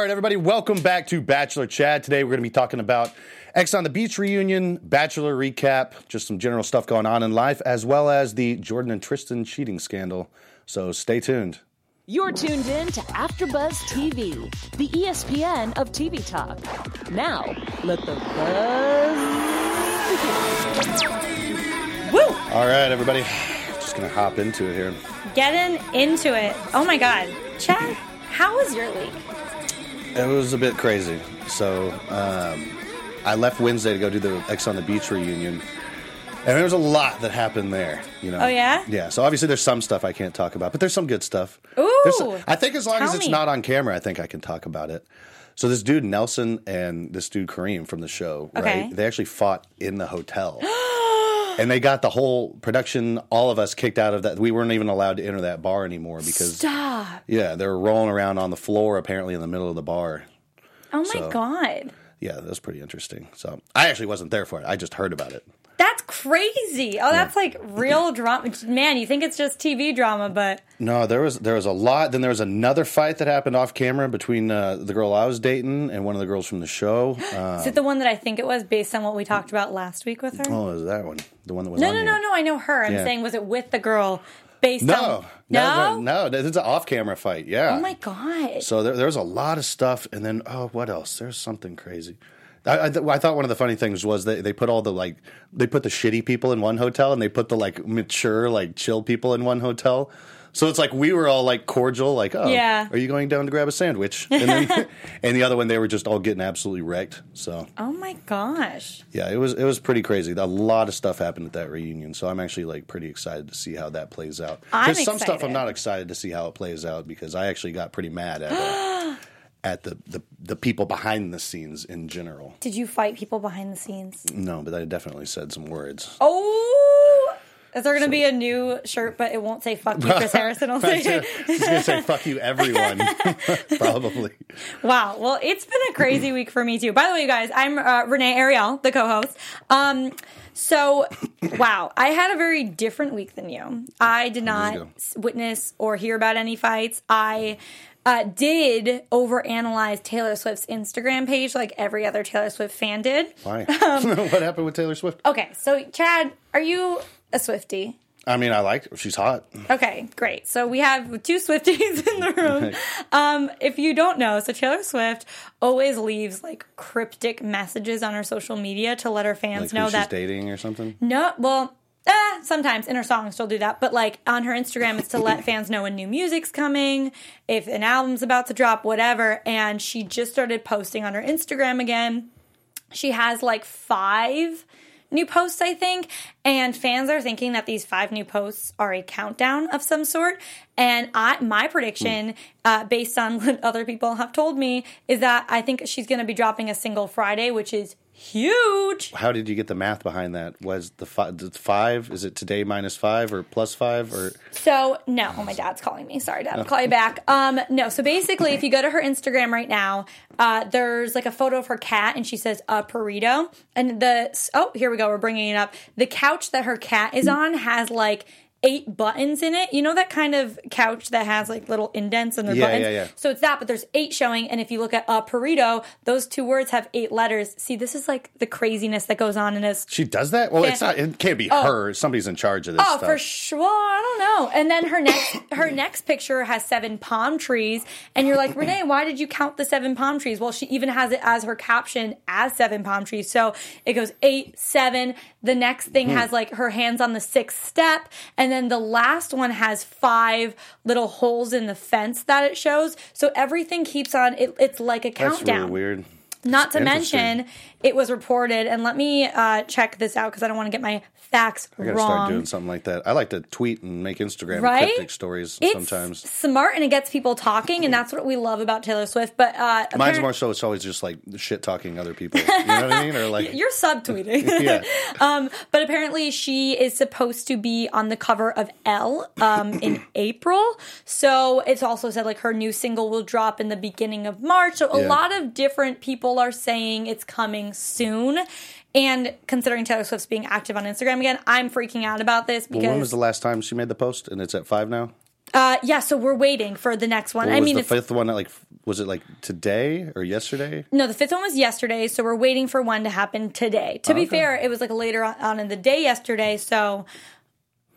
All right, everybody, welcome back to Bachelor Chad. Today we're going to be talking about Ex on the Beach reunion, Bachelor recap, just some general stuff going on in life, as well as the Jordyn and Tristan cheating scandal. So stay tuned. You're tuned in to AfterBuzz TV, the ESPN of TV talk. Now, let the buzz begin. Woo! All right, everybody, just going to hop into it here. Getting into it. Oh my God. Chad, how was your week? It was a bit crazy. So um, I left Wednesday to go do the Ex on the Beach reunion. And there was a lot that happened there, you know. Oh, yeah? Yeah. So obviously there's some stuff I can't talk about, but there's some good stuff. Ooh, There's- I think as long as it's me. not on camera, I think I can talk about it. So this dude Nelson and this dude Kareem from the show, Okay. right? They actually fought in the hotel. and they got the whole production, all of us kicked out of that. We weren't even allowed to enter that bar anymore because Stop. yeah, they were rolling around on the floor apparently in the middle of the bar. Oh my So- God. Yeah, that was pretty interesting. So I actually wasn't there for it. I just heard about it. That's crazy. Oh, that's like real drama. Man, you think it's just TV drama, but No, there was there was a lot. Then there was another fight that happened off camera between uh, the girl I was dating and one of the girls from the show. Uh, is it the one that I think it was based on what we talked about last week with her? oh, it was that one? The one that was no, no, here. no, no. I know her. I'm Yeah. saying, was it with the girl based no, on. no, no, no. It's an off-camera fight. Yeah. Oh my God. So there, there was a lot of stuff, and then oh, what else? There's something crazy. I, I, th- I thought one of the funny things was they, they put all the like they put the shitty people in one hotel and they put the like mature like chill people in one hotel. So it's like we were all like cordial, like oh, Yeah. are you going down to grab a sandwich? And then and the other one they were just all getting absolutely wrecked. So Oh my gosh. yeah, it was it was pretty crazy. A lot of stuff happened at that reunion, so I'm actually like pretty excited to see how that plays out. I'm There's some stuff. I'm not excited to see how it plays out because I actually got pretty mad at uh, at the, the the people behind the scenes in general. Did you fight people behind the scenes? No, but I definitely said some words. Oh, is there going to be a new shirt, but it won't say "fuck you"? Chris Harrison will I say. was just gonna say fuck you, everyone. Probably. Wow. Well, it's been a crazy week for me too. By the way, you guys, I'm uh, Renee Ariel, the co-host. Um, so, wow, I had a very different week than you. I did not witness or hear about any fights. I uh, did overanalyze Taylor Swift's Instagram page, like every other Taylor Swift fan did. Why? Um, what happened with Taylor Swift? Okay, so Chad, are you a Swiftie? I mean, I like her. She's hot. Okay, great. So we have two Swifties in the room. Um, if you don't know, so Taylor Swift always leaves like cryptic messages on her social media to let her fans Like know who she's that dating or something. no, well, eh, sometimes in her songs she'll do that, but like on her Instagram, it's to let fans know when new music's coming, if an album's about to drop, whatever. And she just started posting on her Instagram again. She has like five new posts, I think, and fans are thinking that these five new posts are a countdown of some sort. And I, my prediction, uh, based on what other people have told me, is that I think she's going to be dropping a single Friday, which is huge. How did you get the math behind that? Was the fi- the five? Is it today minus five or plus five or? So no, oh my dad's calling me. Sorry, dad. I'll call you back. Um, no. So basically, if you go to her Instagram right now, uh, there's like a photo of her cat, and she says a burrito. And the oh, here we go. We're bringing it up. The couch that her cat is on has like eight buttons in it. You know that kind of couch that has like little indents in their Yeah, buttons. yeah, yeah. So it's that, but there's eight showing. And if you look at a burrito, those two words have eight letters. See, this is like the craziness that goes on in this She does that? Well, it's not. It can't be oh. her. Somebody's in charge of this Oh, stuff. for sure. I don't know. And then her next her next picture has seven palm trees, and you're like, Renee, why did you count the seven palm trees? Well, she even has it as her caption as seven palm trees. So it goes eight, seven. The next thing hmm. has like her hands on the sixth step, and then the last one has five little holes in the fence that it shows. So everything keeps on. It, it's like a That's countdown. really weird. Not to mention, it was reported, and let me uh, check this out because I don't want to get my facts I gotta wrong. start doing something like that. I like to tweet and make Instagram Right? cryptic stories it's sometimes. smart and it gets people talking, and that's what we love about Taylor Swift. But uh, Mine's more so. It's always just like shit talking other people. You know what I mean? Or like, You're subtweeting. yeah. um, but apparently, she is supposed to be on the cover of Elle um, in April. So it's also said like her new single will drop in the beginning of March. So a Yeah. lot of different people are saying it's coming soon. And considering Taylor Swift's being active on Instagram again, I'm freaking out about this Well, because when was the last time she made the post? And it's at five now. Uh, yeah, so we're waiting for the next one. What I mean, the it's, fifth one? Like, was it like today or yesterday? no, the fifth one was yesterday, so we're waiting for one to happen today. To be Okay. fair, it was like later on- in the day yesterday, so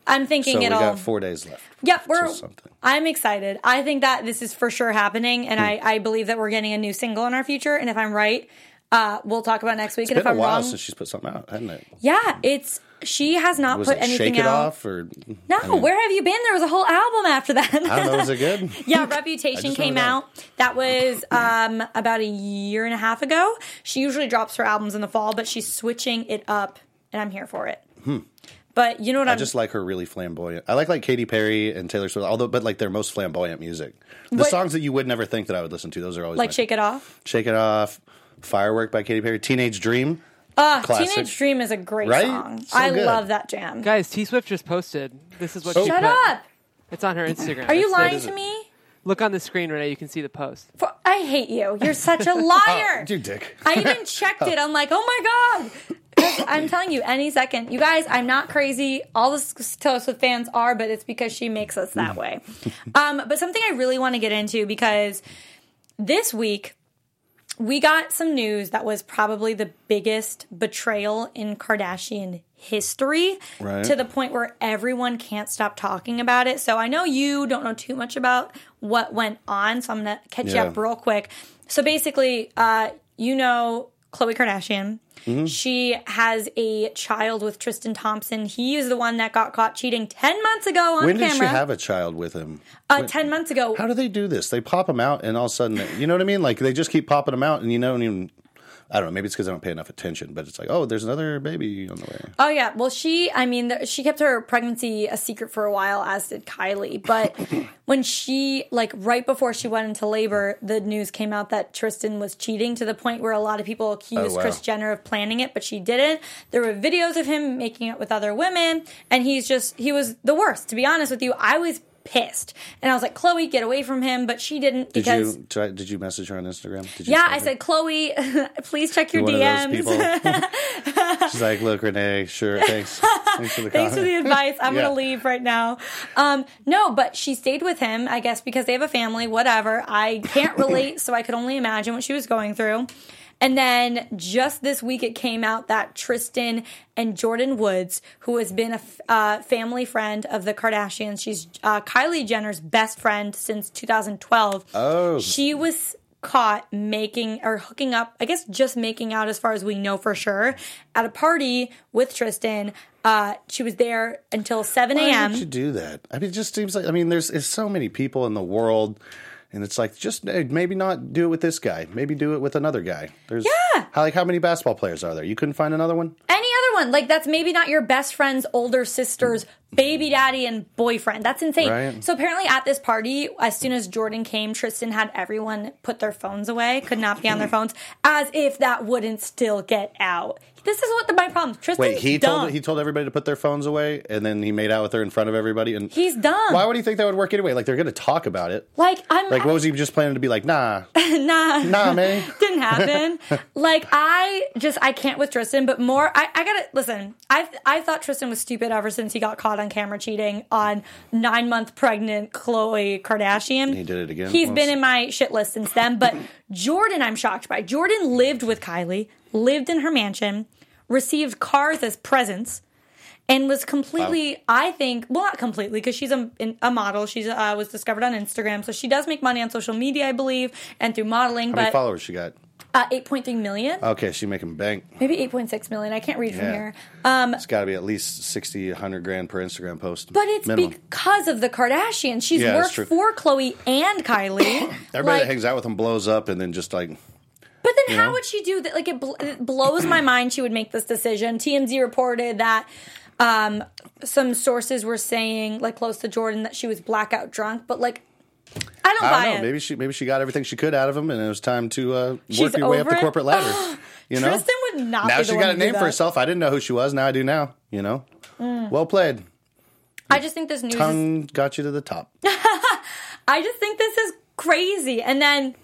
I'm thinking So it'll. We got four days left. Yep, we're. Something. I'm excited. I think that this is for sure happening, and I, I believe that we're getting a new single in our future. And if I'm right, uh, we'll talk about next week. and It's if been I'm a while wrong, since she's put something out, hasn't it? yeah, it's she has not Was put it anything Shake It out. Off or No, where have you been? There was a whole album after that. I don't know. Was it good? Yeah, Reputation came out. That was um, about a year and a half ago. She usually drops her albums in the fall, but she's switching it up, and I'm here for it. But you know what Hmm. I I'm just like her really flamboyant. I like like Katy Perry and Taylor Swift, although but like their most flamboyant music. The What- songs that you would never think that I would listen to, those are always like Shake It Off. Shake It Off, Firework by Katy Perry, Teenage Dream. Uh, Classic. Teenage Dream is a great Right? song. So I good. love that jam. Guys, T Swift just posted. This is what Oh. she Shut put. up! It's on her Instagram. Are you It's- lying is to it? me? Look on the screen right now. You can see the post. For, I hate you. You're such a liar. You dick. I even checked it. I'm like, oh my god. 'Cause I'm telling you, any second, you guys, I'm not crazy. All the Taylor Swift fans are, but it's because she makes us that way. Um, but something I really want to get into because this week we got some news that was probably the biggest betrayal in Kardashian history Right. to the point where everyone can't stop talking about it. So I know you don't know too much about what went on, so I'm going to catch Yeah. you up real quick. So basically, uh, you know Khloe Kardashian. Mm-hmm. She has a child with Tristan Thompson. He is the one that got caught cheating 10 months ago on When did camera. she have a child with him? uh, 10 months ago. How do they do this? They pop them out, and all of a sudden, you know what I mean? Like they just keep popping them out, and you don't even. I don't know. Maybe it's because I don't pay enough attention, but it's like, oh, there's another baby on the way. Oh yeah, well she, I mean, she kept her pregnancy a secret for a while, as did Kylie. But when she, like, right before she went into labor, the news came out that Tristan was cheating to the point where a lot of people accused Oh, wow. Kris Jenner of planning it, but she didn't. There were videos of him making it with other women, and he's just, he was the worst. To be honest with you, I was pissed, and I was like, Khloe, get away from him, but she didn't Did because. you try, did you message her on Instagram? Did you yeah, I her? said, Khloe, please check your You're DMs. She's like, look, Renee, sure, thanks. Thanks for the Thanks for the advice. I'm Yeah. gonna leave right now. Um, no, but she stayed with him, I guess, because they have a family. Whatever. I can't relate, so I could only imagine what she was going through. And then just this week, it came out that Tristan and Jordyn Woods, who has been a f- uh, family friend of the Kardashians, she's uh, Kylie Jenner's best friend since 2012. Oh. she was caught making or hooking up, I guess just making out as far as we know for sure, at a party with Tristan. Uh, she was there until 7 Why a.m. would you do that? I mean, it just seems like I mean, there's, there's so many people in the world, and it's like just maybe not do it with this guy. Maybe do it with another guy. There's Yeah. How like how many basketball players are there? You couldn't find another one. Any other one, like that's maybe not your best friend's older sister's baby daddy and boyfriend. That's insane. Right. So apparently at this party, as soon as Jordyn came, Tristan had everyone put their phones away, could not be on their hmm. phones, as if that wouldn't still get out. This is what the, my problem. Tristan, Wait, he dumb. told he told everybody to put their phones away, and then he made out with her in front of everybody. And He's dumb. Why would he think that would work anyway? Like they're going to talk about it. like I'm Like what was he just planning to be like? Nah, nah nah, man. didn't happen. like I just I can't with Tristan, but more I, I gotta listen. I I thought Tristan was stupid ever since he got caught on camera cheating on nine month pregnant Khloe Kardashian. He did it again He's once. been in my shit list since then. But Jordyn, I'm shocked by. Jordyn lived with Kylie, lived in her mansion, received cars as presents. And was completely, I think, well, not completely, because she's a, a model. She uh, was discovered on Instagram, so she does make money on social media, I believe, and through modeling. How many but followers she got? Uh, 8.3 million, Okay, she making bank. maybe 8.6 million. I can't read from Yeah. here. Um, It's got to be at least 60, 100 grand per Instagram post. but it's minimum. because of the Kardashians. She's Yeah, that's worked true. for Khloe and Kylie. Everybody Like, that hangs out with them blows up, and then just like But then, how know? would she do that? Like, it, bl- it blows my mind she would make this decision. TMZ reported that um, some sources were saying, like, close to Jordyn, that she was blackout drunk. But like, I don't I don't know. it. Maybe she maybe she got everything she could out of him, and it was time to uh, She's work your way up over the corporate ladder. You know, Tristan would not. now she got a name for herself. I didn't know who she was. Now I do. Now you know. Mm. Well played. I just think this news. Is, got you to the top. I just think this is crazy. And then,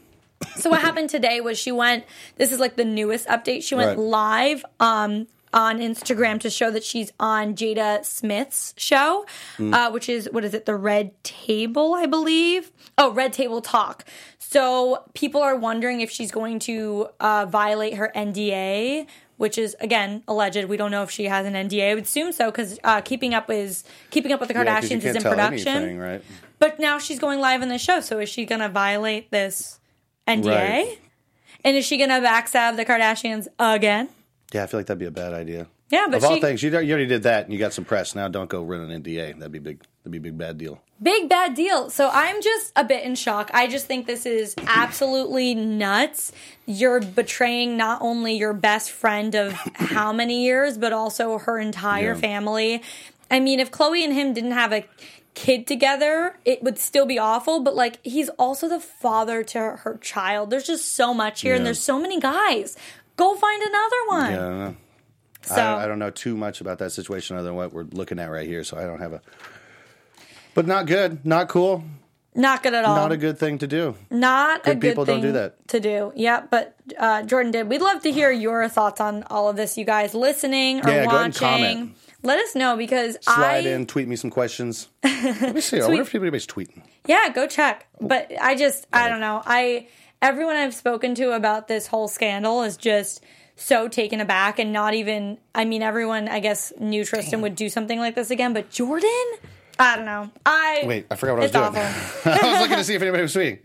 so what happened today was she went. This is like the newest update. She went Right. live um, on Instagram to show that she's on Jada Smith's show, uh, which is what is it, the Red Table, I believe. Oh, Red Table Talk. So people are wondering if she's going to uh, violate her NDA. Which is again alleged. We don't know if she has an NDA. I would assume so because uh, keeping up is keeping up with the Yeah, Kardashians can't is in production. anything, right? But now she's going live in the show, so is she going to violate this NDA? Right. And is she going to backstab the Kardashians again? Yeah, I feel like that'd be a bad idea. Yeah, but of all she things, you, already did that, and you got some press. Now, don't go run an NDA. That'd be big. That'd be a big bad deal. big bad deal. So I'm just a bit in shock. I just think this is absolutely nuts. You're betraying not only your best friend of how many years, but also her entire Yeah. family. I mean, if Khloe and him didn't have a kid together, it would still be awful, but like he's also the father to her child. There's just so much here and there's so many guys. Go find another one. Yeah, I don't know. So I, I don't know too much about that situation other than what we're looking at right here, so I don't have a. But not good, not cool, not good at all. not a good thing to do. not a Good good people don't do that. to do. Yeah, but uh, Jordyn did. We'd love to hear your thoughts on all of this. You guys listening or Yeah, go ahead and watching? comment. Let us know because Slide I in, tweet me some questions. Let me see. I wonder if anybody's tweeting. yeah, go check. But I just I don't know. I everyone I've spoken to about this whole scandal is just so taken aback and not even. I mean, everyone I guess knew Tristan would do something like this again, but Jordyn. I don't know. I Wait, I forgot what I was doing. I was looking to see if anybody was tweeting.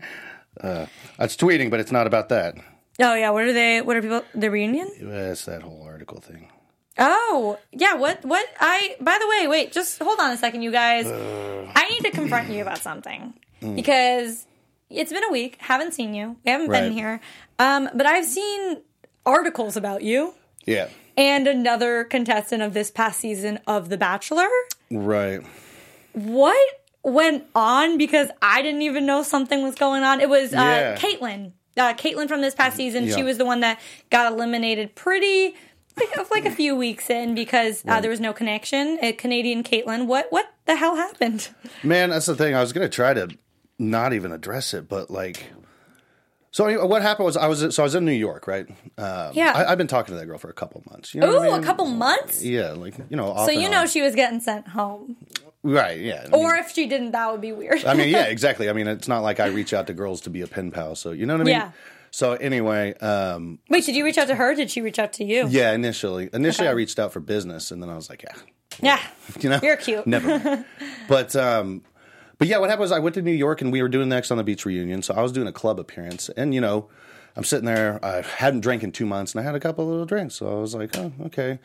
Uh, it's tweeting, but it's not about that. Oh yeah, what are they? What are people? The reunion? It's that whole article thing. Oh, yeah. What? What? I. By the way, wait. Just hold on a second, you guys. I need to confront you about something because it's been a week. Haven't seen you. We haven't been here. Um, but I've seen articles about you Yeah. and another contestant of this past season of The Bachelor. Right. What went on? Because I didn't even know something was going on. It was uh, Yeah. Caitlyn. Uh, Caitlyn from this past season. She was the one that got eliminated pretty like, like a few weeks in because uh, there was no connection. Uh, Canadian Caitlyn. What what the hell happened? Man, that's the thing. I was gonna try to not even address it, but like, so anyway, what happened was I was so I was in New York, right? Um, Yeah. I, I've been talking to that girl for a couple months. You know Ooh, what I a mean? couple months. Yeah, like you know. So you know on. she was getting sent home, right? Yeah. I or mean, if she didn't, that would be weird. I mean, yeah, exactly. I mean, it's not like I reach out to girls to be a pen pal. So you know what I mean? Yeah. So anyway, um, Wait, did you reach out to her? Did she reach out to you? yeah, initially, initially Okay. I reached out for business, and then I was like, yeah, Yeah. you know, You're cute. Never. but um, but yeah, what happened was I went to New York and we were doing the Ex on the Beach reunion. So I was doing a club appearance, and you know, I'm sitting there. I hadn't drank in two months, and I had a couple of little drinks. So I was like, oh, okay.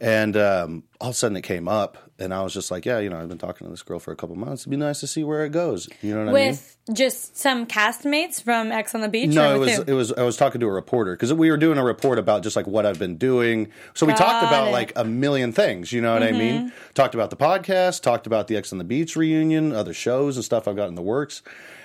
And um, all of a sudden it came up, and I was just like, yeah, you know, I've been talking to this girl for a couple months. It'd be nice to see where it goes. You know what I mean? With just some castmates from Ex on the Beach. No, it was who? it was I was talking to a reporter because we were doing a report about just like what I've been doing. So we talked about it. Mm-hmm. like a million things, you know what I mean? Talked about the podcast, talked about the Ex on the Beach reunion, other shows and stuff I've got in the works.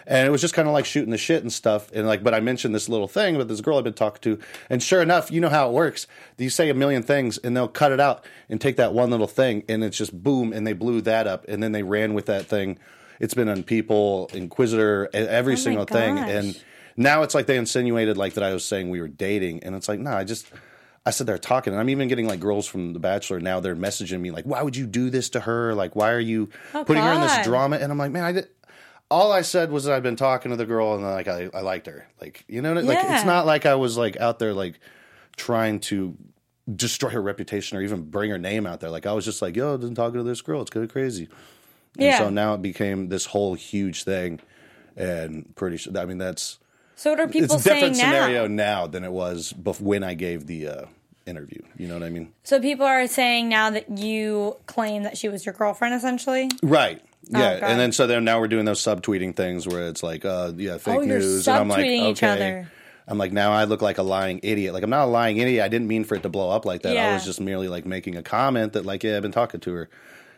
And it was just kind of like shooting the shit and stuff. And like, but I mentioned this little thing with this girl I've been talking to. And sure enough, you know how it works. You say a million things and they'll cut it out and take that one little thing and it's just boom. And they blew that up and then they ran with that thing. It's been on People, Inquisitr, every Oh single thing. And now it's like they insinuated like that I was saying we were dating, and it's like, no, I just I said they're talking, and I'm even getting like girls from The Bachelor now. They're messaging me like, why would you do this to her? Like, why are you Oh, putting her in this drama? And I'm like, man, I did. All I said was that I've been talking to the girl and like I, I liked her. Like you know, what I- like it's not like I was like out there like trying to destroy her reputation or even bring her name out there. Like I was just like, yo, I've been talking to this girl. It's kind of crazy. And Yeah. so now it became this whole huge thing, and pretty sure. I mean, that's so what are people it's a different scenario now? now than it was bef- when I gave the uh, interview. You know what I mean? So people are saying now that you claim that she was your girlfriend, essentially. Right. Yeah. Oh, and then so then now we're doing those subtweeting things where it's like, uh, yeah, fake Oh, news, and I'm like, okay. I'm like, now I look like a lying idiot. Like I'm not a lying idiot. I didn't mean for it to blow up like that. I was just merely like making a comment that like, yeah, I've been talking to her.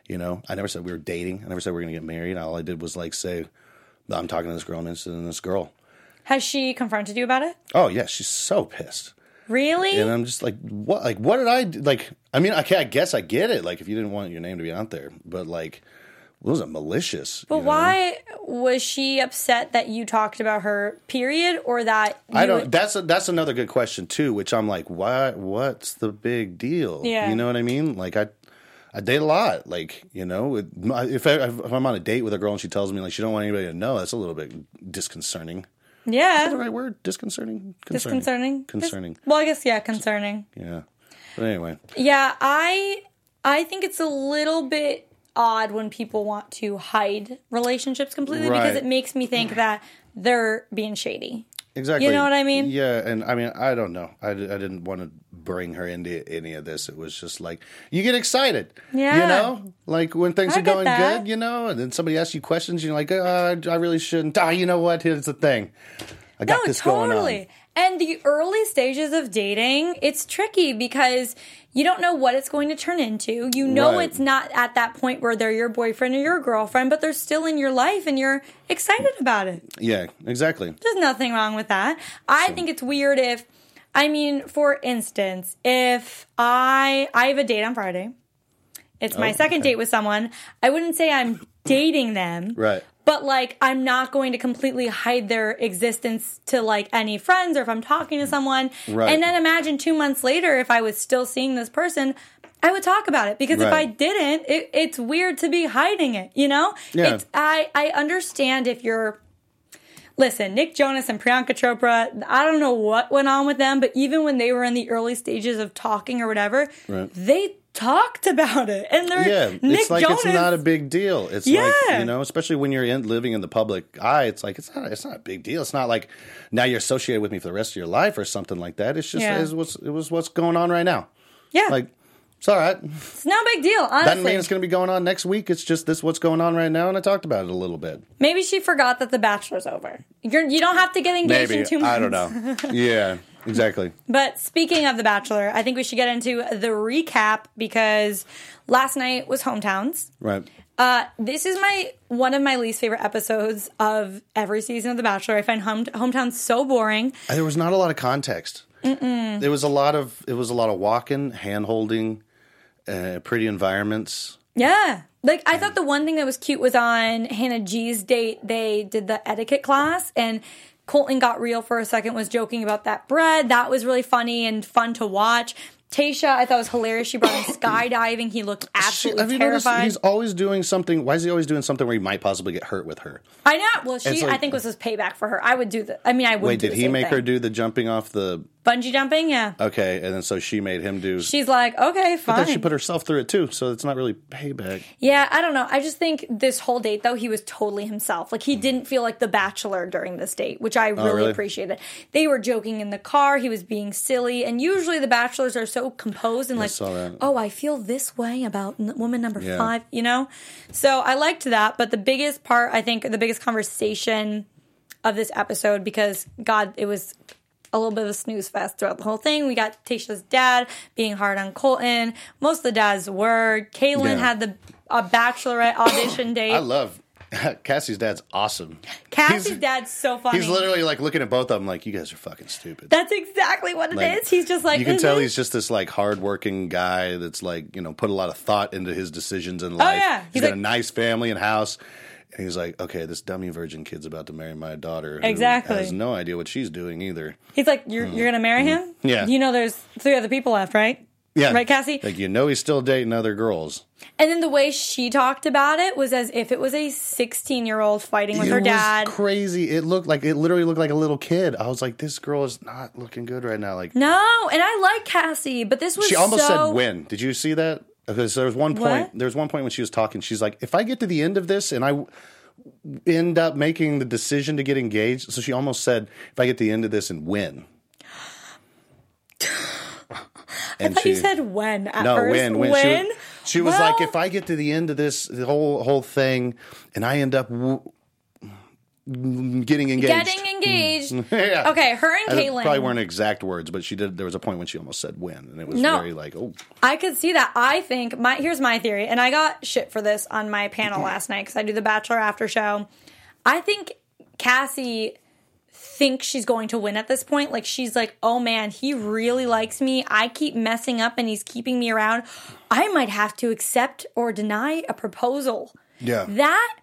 You know, I never said we were dating. I never said we are gonna get married. All I did was like say, I'm talking to this girl and interested in this girl. Has she confronted you about it? Oh yeah, she's so pissed. Really? And I'm just like, what? Like, what did I do? like? I mean, I, I guess I get it. Like, if you didn't want your name to be out there, but like, wasn't malicious. But you know? why was she upset that you talked about her? Period, or that I don't. That's a, that's another good question too. Which I'm like, why? What's the big deal? Yeah. you know what I mean. Like I, I date a lot. Like you know, it- if, I, if I'm on a date with a girl and she tells me like she don't want anybody to know, that's a little bit disconcerting. Yeah. Is that the right word? Disconcerting. disconcerting. Concerning. Dis- well, I guess yeah, concerning. Yeah. But anyway, Yeah, I I think it's a little bit odd when people want to hide relationships completely because it makes me think that they're being shady. exactly. You know what I mean? Yeah, and I mean I don't know. I, I didn't want to bring her into any of this. It was just like you get excited. Yeah. You know, like when things I are going that. good. You know, and then somebody asks you questions. You're like, uh, I really shouldn't. Ah, you know what? Here's the thing. I got No, this going totally. on. And the early stages of dating, it's tricky because you don't know what it's going to turn into. You know Right. it's not at that point where they're your boyfriend or your girlfriend, but they're still in your life and you're excited about it. Yeah, exactly. There's nothing wrong with that. I think it's weird if I mean, for instance, if I I have a date on Friday. It's my Oh, second okay. date with someone. I wouldn't say I'm dating them. Right. But like I'm not going to completely hide their existence to like any friends or if I'm talking to someone. Right. And then imagine 2 months later if I was still seeing this person, I would talk about it because if I didn't, it, it's weird to be hiding it, you know? Yeah. It's I I understand if you're Listen, Nick Jonas and Priyanka Chopra, I don't know what went on with them, but even when they were in the early stages of talking or whatever, Right. they talked about it. And they're Yeah, Nick it's like Jonas, it's not a big deal. It's Yeah. like you know, especially when you're in, living in the public eye. It's like it's not. It's not a big deal. It's not like now you're associated with me for the rest of your life or something like that. It's just Yeah. it's what's it was what's going on right now. Yeah. Like it's all right. it's no big deal, honestly. Doesn't mean it's going to be going on next week. It's just this what's going on right now, and I talked about it a little bit. Maybe she forgot that The Bachelor's over. You're, you don't have to get engaged Maybe in two months. I don't know. yeah, exactly. But speaking of The Bachelor, I think we should get into the recap because last night was hometowns. Right. Uh, this is my one of my least favorite episodes of every season of The Bachelor. I find home, hometowns so boring. There was not a lot of context. Mm-mm. There was a lot of it was a lot of walking, hand holding, uh, pretty environments. Yeah. Like I thought the one thing that was cute was on Hannah G's date, they did the etiquette class and Colton got real for a second, was joking about that bread. That was really funny and fun to watch. Tayshia, I thought was hilarious. She brought in skydiving. He looked absolutely Have you noticed terrified. he's always doing something? Why is he always doing something where he might possibly get hurt with her? I know. Well, she It's I like- think was his payback for her. I would do the. I mean, I would. Wait, did he make her do the jumping off the? Bungee jumping? Yeah. Okay, and then so she made him do. She's like, okay, but then fine. she put herself through it too, so it's not really payback. Yeah, I don't know. I just think this whole date though, he was totally himself. Like he hmm. didn't feel like the bachelor during this date, which I oh, really, Oh, really? appreciated. They were joking in the car, he was being silly, and usually the bachelors are so composed and like, saw that. "Oh, I feel this way about n- woman number Yeah. 5," you know? So, I liked that, but the biggest part, I think the biggest conversation of this episode because god, it was a little bit of a snooze fest throughout the whole thing. We got Tayshia's dad being hard on Colton. Most of the dads were. Caelynn Yeah. had the a bachelorette audition date. I love Cassie's dad's awesome. Cassie's He's- dad's so funny. He's literally like looking at both of them like you guys are fucking stupid. That's exactly what it is. Like, He's just like you can tell "Mhm." he's just this like hardworking guy that's like you know put a lot of thought into his decisions in life. Oh, yeah. he's He's got like- a nice family and house. And he's like, okay, this dummy virgin kid's about to marry my daughter. Exactly. has no idea what she's doing either. He's like, you're you're gonna marry him? Mm-hmm. Yeah. You know, there's three other people left, right? Yeah, Right, Cassie? Like you know, he's still dating other girls. And then the way she talked about it was as if it was a 16 year old fighting with it her was dad. crazy. It looked like it literally looked like a little kid. I was like, this girl is not looking good right now. Like no, and I like Cassie, but this was she almost so, said when. Did you see that? Because there was one point. What? There was one point when she was talking. She's like, if I get to the end of this and I." end up making the decision to get engaged, so she almost said, if I get to the end of this and win. I thought you said when at no first. win win. When? She, was- she was Well- like, if I get to the end of this the whole whole thing and I end up w- getting engaged, Getting engaged. yeah. Okay, her and I- Caitlyn. probably weren't exact words, but she did. There was a point when she almost said "when," and it was No. very like, "Oh, I could see that. I think my here's my theory, and I got shit for this on my panel last night because I do the Bachelor after show. I think Cassie thinks she's going to win at this point. Like she's like, oh man, he really likes me. I keep messing up, and he's keeping me around. I might have to accept or deny a proposal. Yeah. That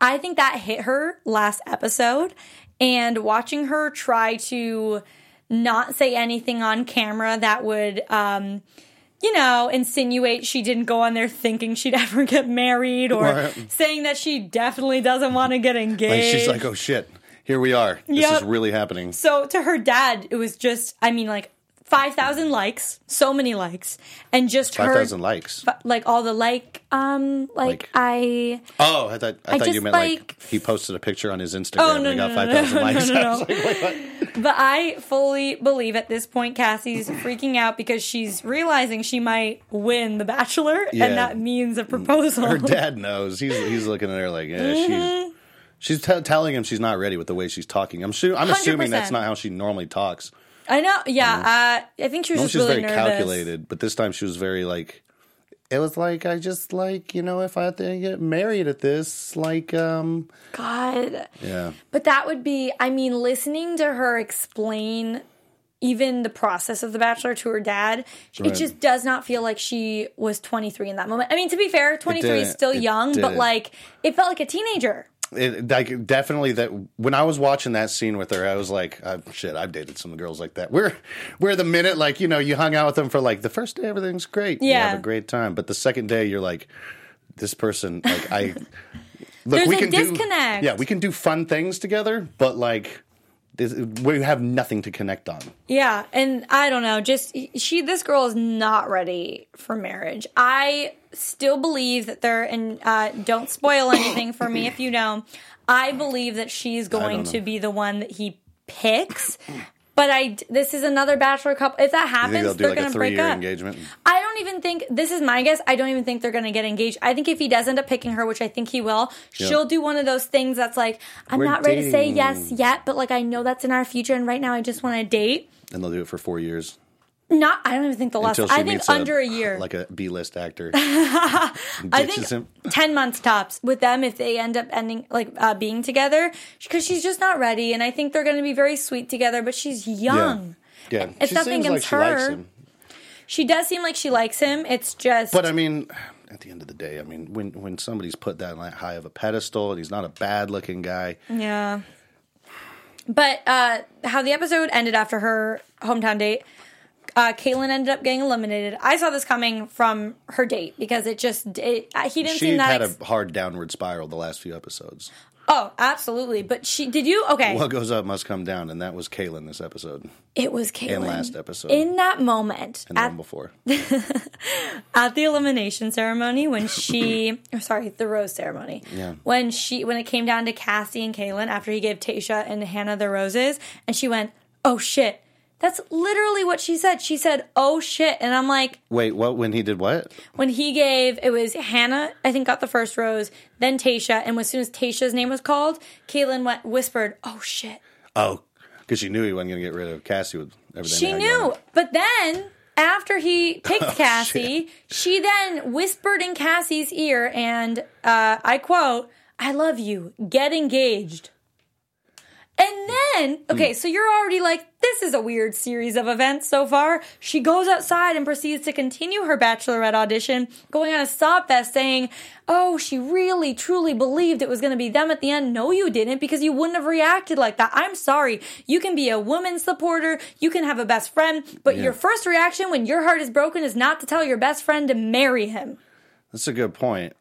I think that hit her last episode and watching her try to not say anything on camera that would um you know, insinuate she didn't go on there thinking she'd ever get married or Right. saying that she definitely doesn't want to get engaged. Like she's like, oh shit, here we are. This Yep. is really happening. So to her dad, it was just, I mean, like 5,000 likes, so many likes, and just Five her, thousand likes. like all the like, um, like, Like- I, Oh, I thought I, I thought you meant like, like- he posted a picture on his Instagram Oh, and no, he got no, five no, no, likes. no, I like, but I fully believe at this point Cassie's freaking out because she's realizing she might win The Bachelor, Yeah. and that means a proposal. Her dad knows. He's he's looking at her like, yeah, Mm-hmm. she's she's t- telling him she's not ready with the way she's talking. I'm sure. I'm assuming that's 100%. not how she normally talks. I know, yeah. Uh, I think she was just she's really very nervous. calculated, but this time she was very like. It was like I just like you know if I had to get married at this like um God, yeah But that would be, I mean, listening to her explain even the process of The Bachelor to her dad, it just does not feel like she was 23 in that moment. I mean, to be fair, 23 is still It young, but didn't. like, it felt like a teenager. It like definitely that when I was watching that scene with her, I was like, uh, shit, I've dated some girls like that. We're we're the minute like you know you hung out with them for like the first day everything's great, you have a great time, but the second day you're like, this person like I look There's we a can disconnect. do yeah we can do fun things together, but like this, we have nothing to connect on. Yeah, and I don't know, just she this girl is not ready for marriage. I still believe that they're and uh, don't spoil anything for me if you know. I believe that she's going to be the one that he picks. But I this is another bachelor couple. If that happens, they're like going to break up. engagement? I don't even think this is my guess. I don't even think they're going to get engaged. I think if he does end up picking her, which I think he will, she'll do one of those things that's like, I'm We're not ready to say yes yet, but like I know that's in our future, and right now I just want to date. And they'll do it for four years Not, I don't even think the last. until she I think meets under a, year. like a B list actor. I think him. ten months tops with them if they end up ending like uh, being together because she's just not ready, and I think they're going to be very sweet together. But she's young. Yeah, It's she nothing seems like against she likes her. him. She does seem like she likes him. It's just But I mean, at the end of the day, I mean, when when somebody's put that high of a pedestal and he's not a bad looking guy, Yeah. But uh, how the episode ended after her hometown date, uh, Caitlyn ended up getting eliminated. I saw this coming from her date because it just it, he didn't she seem that. had ex- a hard downward spiral the last few episodes. oh, absolutely. But she did you okay? What goes up must come down, and that was Caelynn this episode it was Caitlyn and last episode in that moment and the at, one before. at the elimination ceremony when she or sorry the rose ceremony Yeah. when she when it came down to Cassie and Caelynn after he gave Tayshia and Hannah the roses and she went oh shit that's literally what she said she said oh shit and I'm like Wait, what? When he did what? when he gave it was Hannah I think got the first rose then Tayshia and as soon as Tayshia's name was called Caelynn went whispered oh shit Oh, because she knew he wasn't going to get rid of Cassie with everything. She knew, but then after he picked Oh, Cassie, she then whispered in Cassie's ear, and uh, I quote, "I love you. Get engaged." And then, Hmm. okay, so you're already like, this is a weird series of events so far. She goes outside and proceeds to continue her bachelorette audition, going on a sob fest saying, Oh, she really truly believed it was going to be them at the end. No, you didn't because you wouldn't have reacted like that. I'm sorry. You can be a woman supporter, you can have a best friend, but your first reaction when your heart is broken is not to tell your best friend to marry him. That's a good point.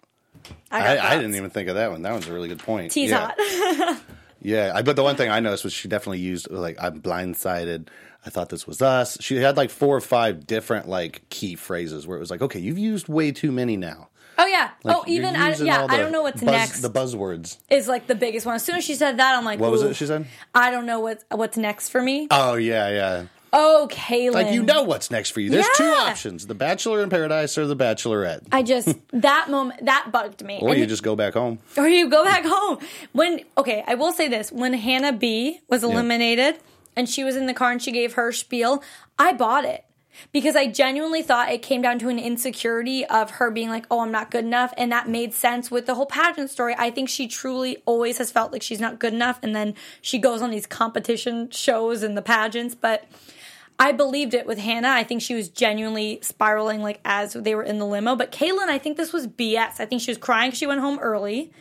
got I, I didn't even think of that one. That one's a really good point. Tease yeah. hot. Yeah, I, but the one thing I noticed was she definitely used like I'm blindsided. I thought this was us. She had like four or five different like key phrases where it was like, okay, you've used way too many now. oh, yeah. Oh, like, oh, even, I, yeah, I don't know what's buzz- next. The buzzwords. is like the biggest one. As soon as she said that, I'm like, What was it she said? I don't know what what's next for me. Oh yeah, yeah. Oh, Caelynn. Like you know what's next for you. There's two options: the Bachelor in Paradise or the Bachelorette. I just that moment that bugged me. or And- you just go back home. or you go back home. When okay, I will say this: when Hannah B was eliminated and she was in the car and she gave her spiel, I bought it. Because I genuinely thought it came down to an insecurity of her being like, oh, I'm not good enough. And that made sense with the whole pageant story. I think she truly always has felt like she's not good enough. And then she goes on these competition shows and the pageants. But I believed it with Hannah. I think she was genuinely spiraling like as they were in the limo. But Caelynn, I think this was BS. I think she was crying she went home early.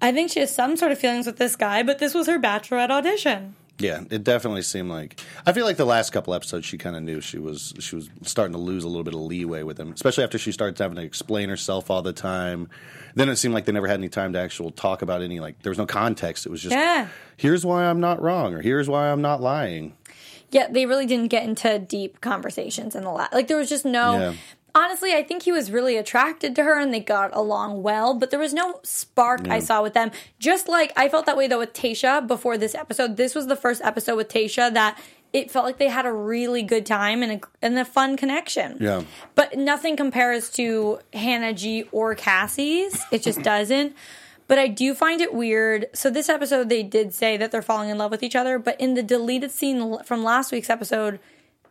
I think she has some sort of feelings with this guy, but this was her bachelorette audition. Yeah, it definitely seemed like. I feel like the last couple episodes, she kind of knew she was she was starting to lose a little bit of leeway with him, especially after she started having to explain herself all the time. Then it seemed like they never had any time to actual talk about any like there was no context. It was just Yeah. here's why I'm not wrong or here's why I'm not lying. Yeah, they really didn't get into deep conversations in the last. Like there was just no. Yeah. Honestly, I think he was really attracted to her and they got along well, but there was no spark I saw with them. Just like I felt that way though with Tayshia before this episode. This was the first episode with Tayshia that it felt like they had a really good time and a, and a fun connection. Yeah. But nothing compares to Hannah G or Cassie's. It just doesn't. But I do find it weird. So this episode, they did say that they're falling in love with each other, but in the deleted scene from last week's episode,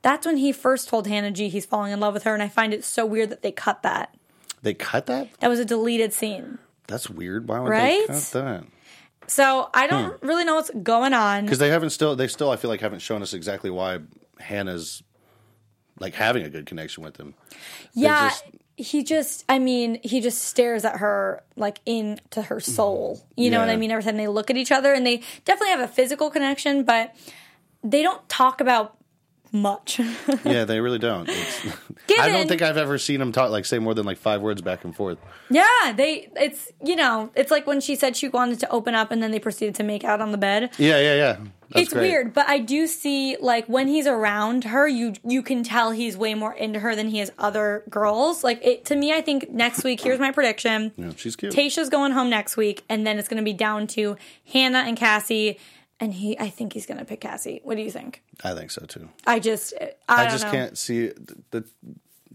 that's when he first told Hannah G he's falling in love with her, and I find it so weird that they cut that. They cut that. That was a deleted scene. That's weird. Why would Right? they cut that? So I don't hmm. really know what's going on. Because they haven't still they still I feel like haven't shown us exactly why Hannah's like having a good connection with him. Yeah, just- he just, I mean, he just stares at her like into her mm-hmm. soul. You know what I mean? Every time they look at each other, and they definitely have a physical connection, but they don't talk about much. Yeah, they really don't. It's, I don't think I've ever seen them talk like say more than like five words back and forth. yeah, they, it's, you know, it's like when she said she wanted to open up and then they proceeded to make out on the bed. Yeah, yeah, yeah. That's it's great. weird, but I do see like when he's around her, you you can tell he's way more into her than he is other girls. Like it to me, I think next week. Here's my prediction: Yeah, she's cute. Tayshia's going home next week, and then it's going to be down to Hannah and Cassie. And he, I think he's going to pick Cassie. What do you think? I think so too. I just, I, I, just know. can't see the, the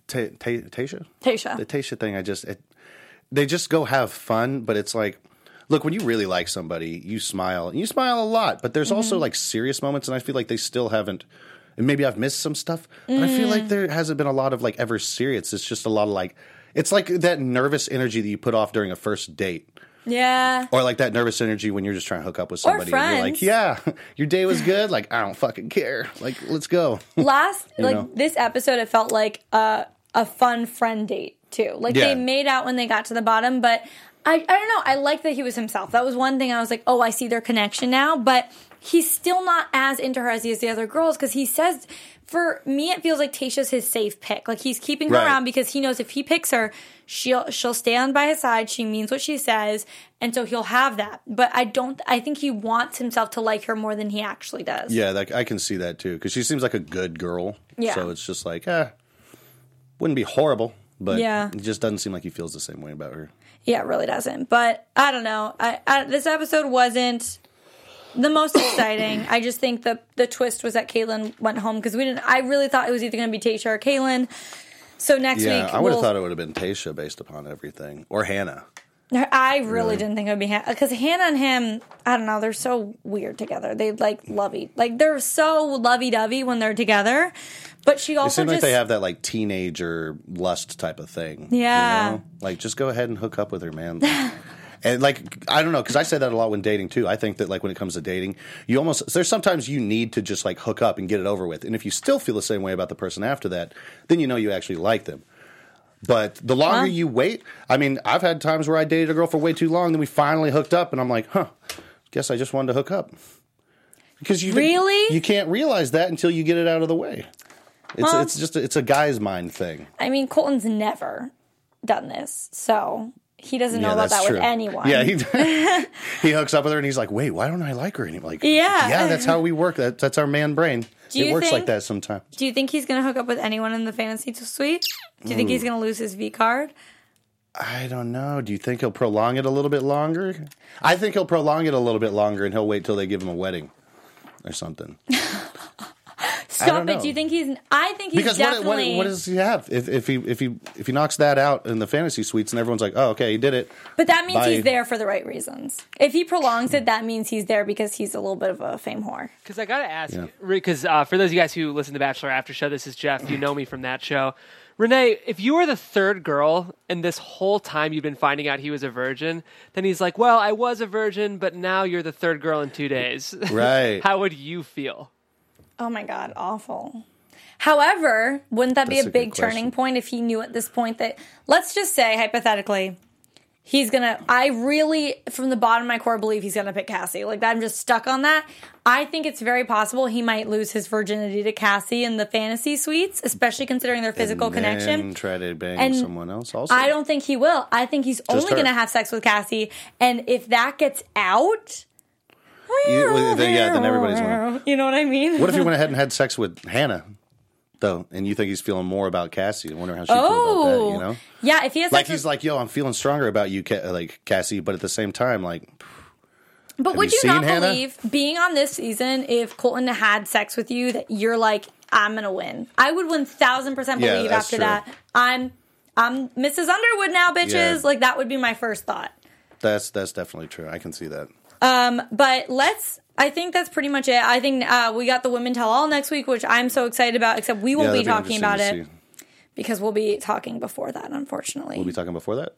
ta, Tayshia. Tayshia. The Tayshia thing. I just it, they just go have fun, but it's like. Look, when you really like somebody, you smile. And you smile a lot, but there's Mm-hmm. also like serious moments, and I feel like they still haven't. And maybe I've missed some stuff, but I feel Mm. like there hasn't been a lot of like ever serious. It's just a lot of like, it's like that nervous energy that you put off during a first date. Yeah. Or like that nervous energy when you're just trying to hook up with somebody and you're like, yeah, your day was good. Like, I don't fucking care. Like, let's go. Last, like know? this episode, it felt like a a fun friend date too. Like Yeah. they made out when they got to the bottom, but I I don't know. I like that he was himself. That was one thing I was like, oh, I see their connection now. But he's still not as into her as he is the other girls because he says. For me, it feels like Tayshia's his safe pick. Like he's keeping her Right. around because he knows if he picks her, she'll she'll stand by his side. She means what she says, and so he'll have that. But I don't. I think he wants himself to like her more than he actually does. Yeah, like, I can see that too because she seems like a good girl. Yeah. So it's just like, eh, wouldn't be horrible, but Yeah. it just doesn't seem like he feels the same way about her. Yeah, it really doesn't. But I don't know. I, I this episode wasn't the most exciting. I just think the the twist was that Caitlyn went home because we didn't. I really thought it was either going to be Tayshia or Caitlyn. So next Yeah, week, I would have we'll- thought it would have been Tayshia based upon everything, or Hannah. I really didn't think it would be Hannah because Hannah and him. I don't know. They're so weird together. They like lovey, like they're so lovey dovey when they're together. But she It also seems like they have that like teenager lust type of thing. you Yeah. know? Like, just go ahead and hook up with her, man. and like, I don't know, because I say that a lot when dating too. I think that like when it comes to dating, you almost there's sometimes you need to just like hook up and get it over with. And if you still feel the same way about the person after that, then you know you actually like them. But the longer Huh? you wait, I mean, I've had times where I dated a girl for way too long, then we finally hooked up, and I'm like, huh, guess I just wanted to hook up. Because you Really? you can't realize that until you get it out of the way. It's Well- it's just a, it's a guy's mind thing. I mean, Colton's never done this, so he doesn't know Yeah, about that true. with anyone. Yeah, he he hooks up with her and he's like, "Wait, why don't I like her anymore?" Like, Yeah. yeah, that's how we work. That that's our man brain. It works like that sometimes. Do you think he's going to hook up with anyone in the fantasy suite? Do you think he's hmm. going to lose his V card? I don't know. Do you think he'll prolong it a little bit longer? I think he'll prolong it a little bit longer, and he'll wait till they give him a wedding or something. Stop don't it. know. Do you think he's? I think he's Because what, definitely. what, what does he have? If, if he if he if he knocks that out in the fantasy suites, and everyone's like, "Oh, okay, he did it." but that means Bye. he's there for the right reasons. If he prolongs it, that means he's there because he's a little bit of a fame whore. Because I gotta ask, Yeah. because uh, for those of you guys who listen to Bachelor After Show, this is Jeff. You know me from that show. Renee, if you were the third girl and this whole time you've been finding out he was a virgin, then he's like, "Well, I was a virgin, but now you're the third girl in two days." Right. How would you feel? Oh my god, awful. However, wouldn't that be a a big turning point if he knew at this point that let's just say hypothetically he's gonna I really from the bottom of my core believe he's gonna pick Cassie. Like I'm just stuck on that. I think it's very possible he might lose his virginity to Cassie in the fantasy suites, especially considering their physical And connection. try to bang And someone else. Also, I don't think he will. I think he's only her. to have sex with Cassie, and if that gets out, You- then- yeah, then everybody's You know what I mean? What if he went ahead and had sex with Hannah, though, and you think he's feeling more about Cassie? I wonder how she feels about that. You oh. know, Oh. yeah. If he has like sex he's with, like, "Yo, I'm feeling stronger about you, like Cassie," but at the same time, like, but would you you, not Hannah? believe being on this season if Colton had sex with you that you're like I'm gonna win? I would one thousand percent believe that's after true. that I'm I'm Mrs. Underwood now, bitches. Yeah. Like that would be my first thought. that's that's definitely true. I can see that. But let's. I think that's pretty much it. I think uh, we got the women tell all next week, which I'm so excited about. Except we won't Yeah, be talking about it see. because we'll be talking before that, unfortunately. We'll be talking before that.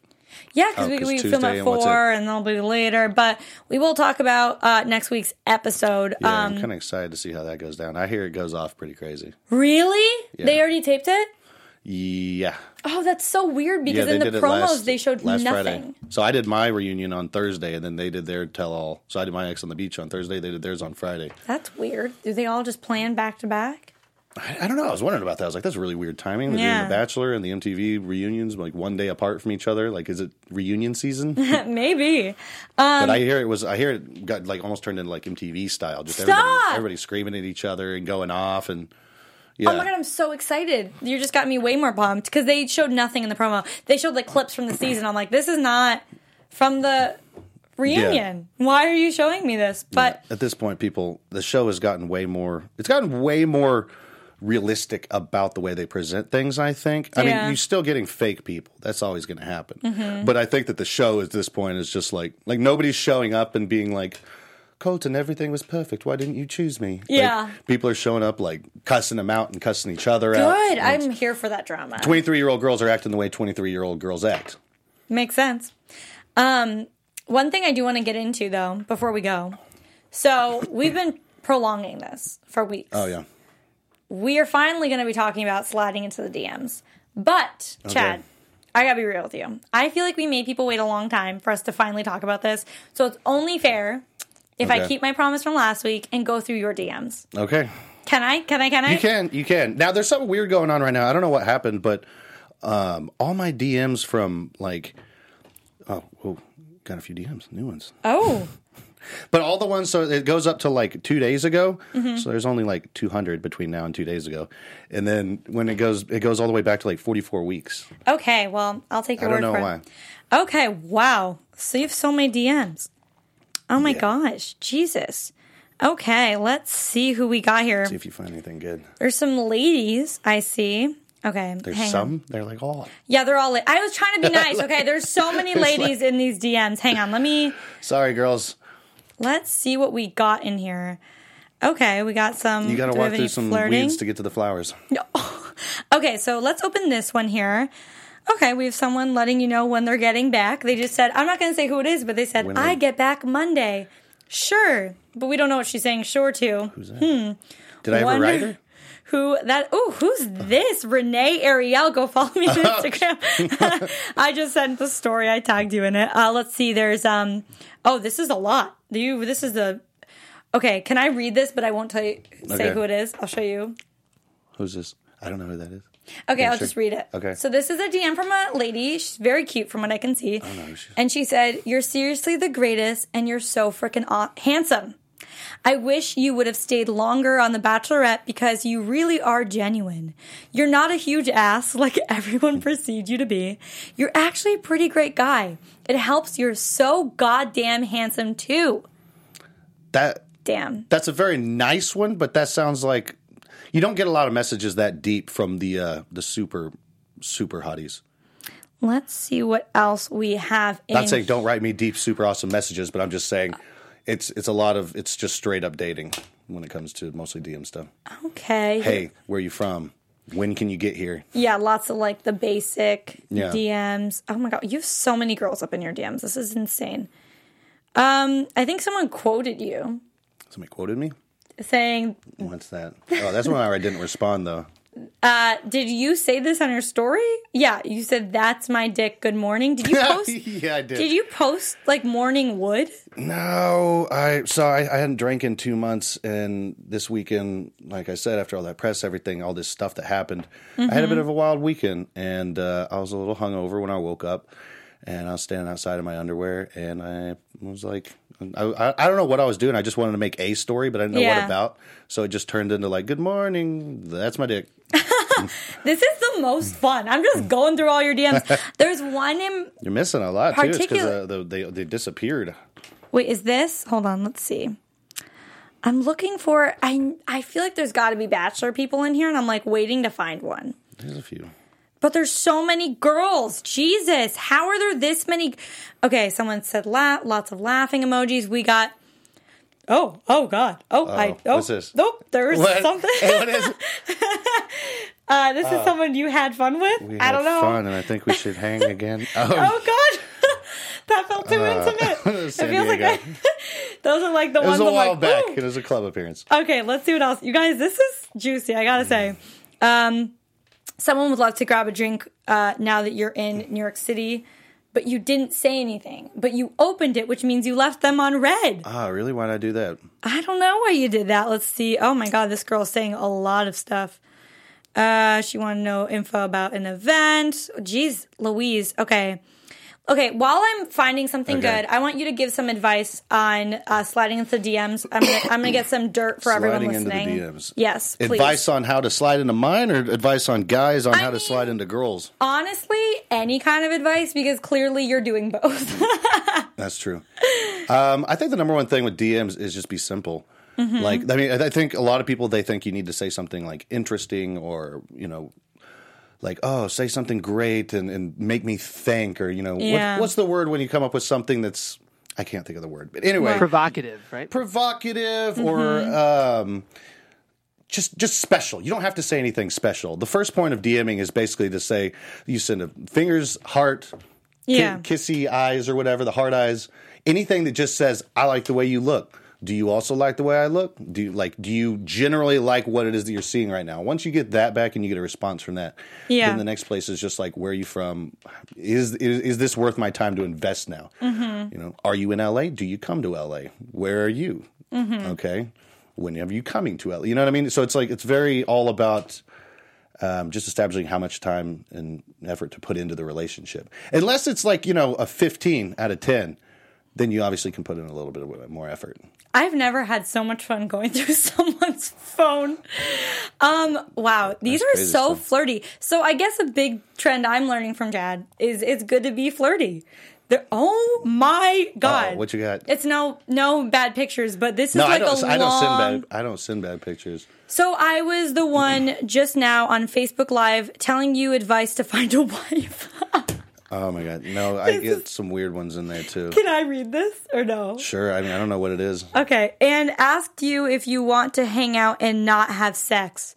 Yeah, because Oh, we, we film at four, and they'll be later. But we will talk about uh, next week's episode. Yeah, um, I'm kind of excited to see how that goes down. I hear it goes off pretty crazy. really? They already taped it? Yeah, Oh, that's so weird because yeah, in the promos last, they showed last nothing. Friday. So I did my reunion on Thursday, and then they did their tell all. So I did my ex on the beach on Thursday. They did theirs on Friday. That's weird. Do they all just plan back to back? I, I don't know. I was wondering about that. I was like, that's really weird timing. They're Yeah. doing the Bachelor and the MTV reunions like one day apart from each other. Like, is it reunion season? Maybe. Um, but I hear it was. I hear it got like almost turned into like MTV style. Just everybody, Stop! everybody screaming at each other and going off and yeah. Oh my god, I'm so excited. You just got me way more pumped because they showed nothing in the promo. They showed like clips from the season. I'm like, this is not from the reunion. Why are you showing me this? But at this point, people, the show has gotten way more. It's gotten way more realistic about the way they present things. I think. I Yeah. mean, you're still getting fake people. That's always going to happen. Mm-hmm. But I think that the show at this point is just like like nobody's showing up and being like. Colton, everything was perfect. Why didn't you choose me? Like, Yeah. people are showing up like cussing them out and cussing each other out. good. I'm here for that drama. 23 year old girls are acting the way 23 year old girls act. Makes sense. Um, one thing I do want to get into though before we go. So we've been prolonging this for weeks. Oh, yeah. we are finally going to be talking about sliding into the DMs. But, Chad, I got to be real with you. I feel like we made people wait a long time for us to finally talk about this. So it's only fair if I keep my promise from last week and go through your DMs. Okay. Can I? Can I? Can I? You can, you can. Now there's something weird going on right now. I don't know what happened, but um, all my DMs from like, oh, whoa, got a few DMs, new ones. Oh, But all the ones, so it goes up to like two days ago. Mm-hmm. So there's only like 200 between now and two days ago, and then when it goes, it goes all the way back to like 44 weeks. okay. Well, I'll take I your don't word know for why. it. Okay. Wow. So you have so many DMs. Oh my Yeah. gosh. Jesus. Okay. Let's see who we got here. See if you find anything good. There's some ladies I see. Okay. There's hang on. some. They're like, oh, Yeah, they're all. La- I was trying to be nice. Okay, there's so many ladies in these DMs. Hang on, let me sorry, girls. let's see what we got in here. Okay, we got some. You got to walk through some flirting? weeds to get to the flowers. Okay, so let's open this one here. Okay, we have someone letting you know when they're getting back. They just said, I'm not going to say who it is, but they said, When I they- get back Monday. Sure, but we don't know what she's saying sure to. Who's that? Did I ever Wonder write her? Who that? Oh, who's this? Renee Ariel. Go follow me on Instagram. I just sent the story. I tagged you in it. Uh, let's see. There's um. Oh, this is a lot. You? This is the. Okay, can I read this? But I won't tell you. Say Okay. who it is. I'll show you. Who's this? I don't know who that is. Okay, I'll just read it. Okay. So this is a DM from a lady. She's very cute from what I can see. Oh, know who she is. And she said, "You're seriously the greatest, and you're so freaking aw- handsome. I wish you would have stayed longer on The Bachelorette because you really are genuine. You're not a huge ass like everyone perceived you to be. You're actually a pretty great guy. It helps you're so goddamn handsome too. That Damn. that's a very nice one, but that sounds like you don't get a lot of messages that deep from the uh, the super super hotties. Let's see what else we have. In Not saying don't write me deep, super awesome messages, but I'm just saying it's it's a lot of it's just straight up dating when it comes to mostly DM stuff. Okay. Hey, where are you from? When can you get here? Yeah, lots of like the basic Yeah. DMs. Oh my god, you have so many girls up in your DMs. This is insane. Um, I think someone quoted you. Somebody quoted me. Saying, What's that? Oh, that's one where I didn't respond though. uh, "Did you say this on your story?" Yeah, you said, "That's my dick." Good morning. Did you post? yeah, I did. Did you post like morning wood? No, I so I, I hadn't drank in two months, and this weekend, like I said, after all that press, everything, all this stuff that happened, I had a Mm-hmm. bit of a wild weekend, and uh, I was a little hungover when I woke up, and I was standing outside in my underwear, and I was like, I, I, don't know what I was doing. I just wanted to make a story, but I didn't know Yeah. what about, so it just turned into like, "Good morning, that's my dick." This is the most fun. I'm just going through all your DMs. There's one in. You're missing a lot too. It's because uh, the- they they disappeared. Wait, is this? Hold on. Let's see. I'm looking for. I I feel like there's got to be bachelor people in here, and I'm like waiting to find one. There's a few. But there's so many girls. Jesus, how are there this many? Okay, someone said la- lots of laughing emojis. We got. Oh, oh God. Oh, I. Oh, what's this? Nope, there's What? something. Hey, what is? Uh, this is someone you had fun with. We I don't know. fun, and I think we should hang again. Oh God, that felt too intimate. It Uh, feels like I, those are like the It was ones a while like, back. "Ooh." It was a club appearance. Okay, let's see what else. You guys, this is juicy, I gotta say. Um, someone would love to grab a drink uh, now that you're in New York City, but you didn't say anything. But you opened it, which means you left them on red. Ah, really? Why'd I do that? I don't know why you did that. Let's see. Oh my God, this girl's saying a lot of stuff. Uh, she wanted to know info about an event. Jeez, Louise. Okay. Okay, while I'm finding something Okay. good, I want you to give some advice on uh, sliding into the DMs. I'm gonna, I'm gonna get some dirt for everyone Sliding into the listening. DMs. Yes, please. Advice on how to slide into mine, or advice on guys on I how to slide into girls? Honestly, any kind of advice because clearly you're doing both. That's true. Um, I think the number one thing with DMs is just be simple. Mm-hmm. Like, I mean, I think a lot of people they think you need to say something like interesting or you know, like oh, say something great and, and make me think or you know, what- what's the word when you come up with something that's I can't think of the word, but anyway, Provocative, right? provocative or Mm-hmm. um, just just special. You don't have to say anything special. The first point of DMing is basically to say you send a fingers, heart, ki- Yeah. kissy eyes or whatever, the hard eyes, anything that just says I like the way you look. Do you also like the way I look? Do you like do you generally like what it is that you're seeing right now? Once you get that back and you get a response from that, Yeah. then the next place is just like where are you from? Is is, is this worth my time to invest now? Mm-hmm. You know, are you in LA? Do you come to LA? Where are you? Mm-hmm. Okay. When are you coming to LA? You know what I mean? So it's like it's very all about um, just establishing how much time and effort to put into the relationship. Unless it's like you know a 15 out of 10, then you obviously can put in a little bit of more effort. I've never had so much fun going through someone's phone. Um, wow, these That's are so stuff. flirty. So I guess a big trend I'm learning from Dad is it's good to be flirty. They're, oh my god! what you got? It's no no bad pictures, but this is No, like I don't. a I don't send bad. I don't send bad pictures. So I was the one just now on Facebook Live telling you advice to find a wife. Oh my god, no! I get some weird ones in there too. Can I read this or no? Sure. I mean, I don't know what it is. Okay, and asked you if you want to hang out and not have sex.